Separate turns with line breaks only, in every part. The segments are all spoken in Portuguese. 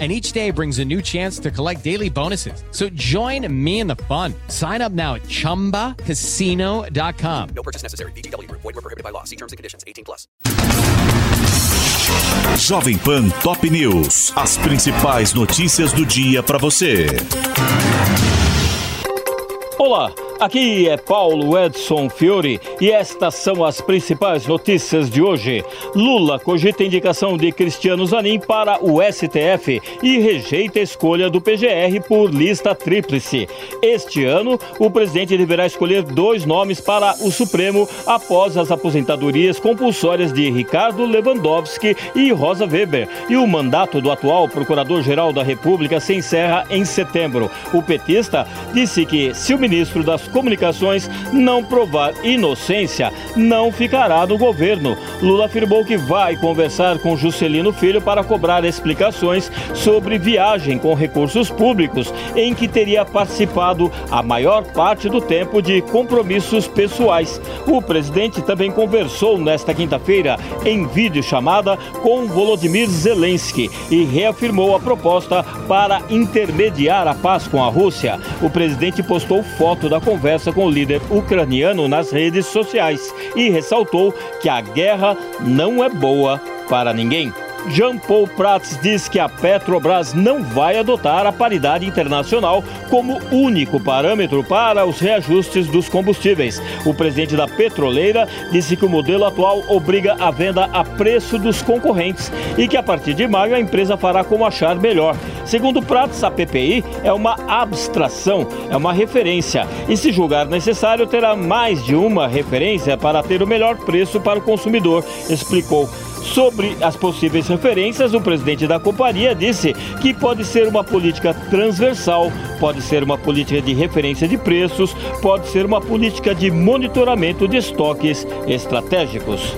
and each day brings a new chance to collect daily bonuses. So join me in the fun. Sign up now at ChumbaCasino.com.
No purchase necessary. BGW. Void were prohibited by law. See terms and conditions. 18 plus.
Jovem Pan Top News. As principais notícias do dia para você.
Olá. Aqui é Paulo Edson Fiore e estas são as principais notícias de hoje. Lula cogita indicação de Cristiano Zanin para o STF e rejeita a escolha do PGR por lista tríplice. Este ano, o presidente deverá escolher dois nomes para o Supremo após as aposentadorias compulsórias de Ricardo Lewandowski e Rosa Weber. E o mandato do atual Procurador-Geral da República se encerra em setembro. O petista disse que se o ministro das Comunicações não provar inocência, não ficará no governo. Lula afirmou que vai conversar com Juscelino Filho para cobrar explicações sobre viagem com recursos públicos, em que teria participado a maior parte do tempo de compromissos pessoais. O presidente também conversou nesta quinta-feira em videochamada com Volodymyr Zelensky e reafirmou a proposta para intermediar a paz com a Rússia. O presidente postou foto da conversa conversa com o líder ucraniano nas redes sociais e ressaltou que a guerra não é boa para ninguém. Jean Paul Prats diz que a Petrobras não vai adotar a paridade internacional como único parâmetro para os reajustes dos combustíveis. O presidente da petroleira disse que o modelo atual obriga a venda a preço dos concorrentes e que a partir de maio a empresa fará como achar melhor. Segundo Prats, a PPI é uma abstração, é uma referência e, se julgar necessário, terá mais de uma referência para ter o melhor preço para o consumidor, explicou. Sobre as possíveis referências, o presidente da companhia disse que pode ser uma política transversal, pode ser uma política de referência de preços, pode ser uma política de monitoramento de estoques estratégicos.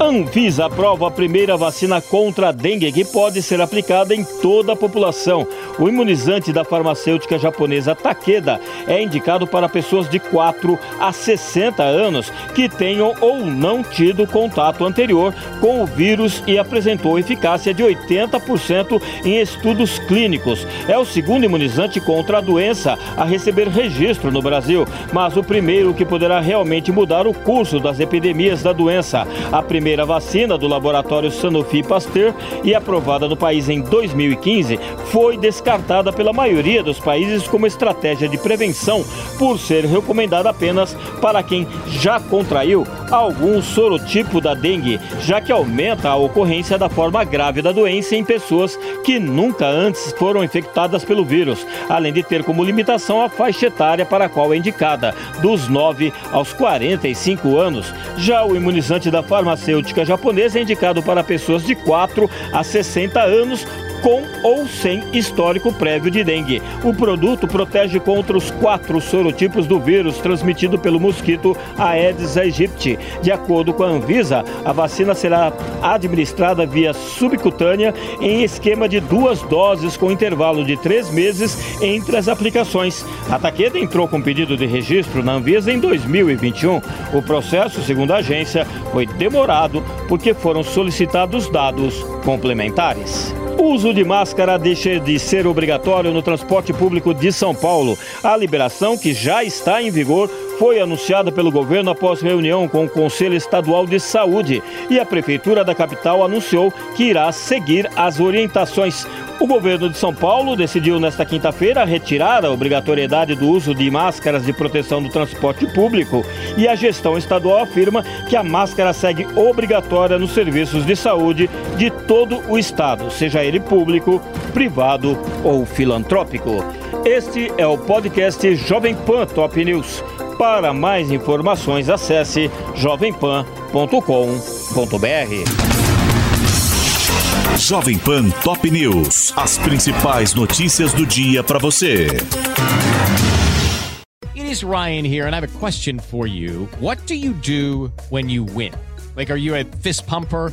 Anvisa aprova a primeira vacina contra a dengue que pode ser aplicada em toda a população. O imunizante da farmacêutica japonesa Takeda é indicado para pessoas de 4 a 60 anos que tenham ou não tido contato anterior com o vírus e apresentou eficácia de 80% em estudos clínicos. É o segundo imunizante contra a doença a receber registro no Brasil, mas o primeiro que poderá realmente mudar o curso das epidemias da doença. A primeira primeira vacina do laboratório Sanofi Pasteur e aprovada no país em 2015, foi descartada pela maioria dos países como estratégia de prevenção, por ser recomendada apenas para quem já contraiu algum sorotipo da dengue, já que aumenta a ocorrência da forma grave da doença em pessoas que nunca antes foram infectadas pelo vírus, além de ter como limitação a faixa etária para a qual é indicada, dos 9 aos 45 anos. Já o imunizante da farmacêutica japonesa é indicado para pessoas de 4 a 60 anos com ou sem histórico prévio de dengue. O produto protege contra os quatro sorotipos do vírus transmitido pelo mosquito Aedes aegypti. De acordo com a Anvisa, a vacina será administrada via subcutânea em esquema de duas doses com intervalo de três meses entre as aplicações. A Takeda entrou com pedido de registro na Anvisa em 2021. O processo, segundo a agência, foi demorado porque foram solicitados dados complementares. O uso de máscara deixa de ser obrigatório no transporte público de São Paulo. A liberação, que já está em vigor, foi anunciada pelo governo após reunião com o Conselho Estadual de Saúde e a Prefeitura da capital anunciou que irá seguir as orientações. O governo de São Paulo decidiu nesta quinta-feira retirar a obrigatoriedade do uso de máscaras de proteção do transporte público e a gestão estadual afirma que a máscara segue obrigatória nos serviços de saúde de todo o estado, seja ele público, privado ou filantrópico. Este é o podcast Jovem Pan Top News. Para mais informações, acesse jovempan.com.br.
Jovem Pan Top News. As principais notícias do dia para você.
It is Ryan here and I have a question for you. What do you do when you win? Like, are you a fist pumper,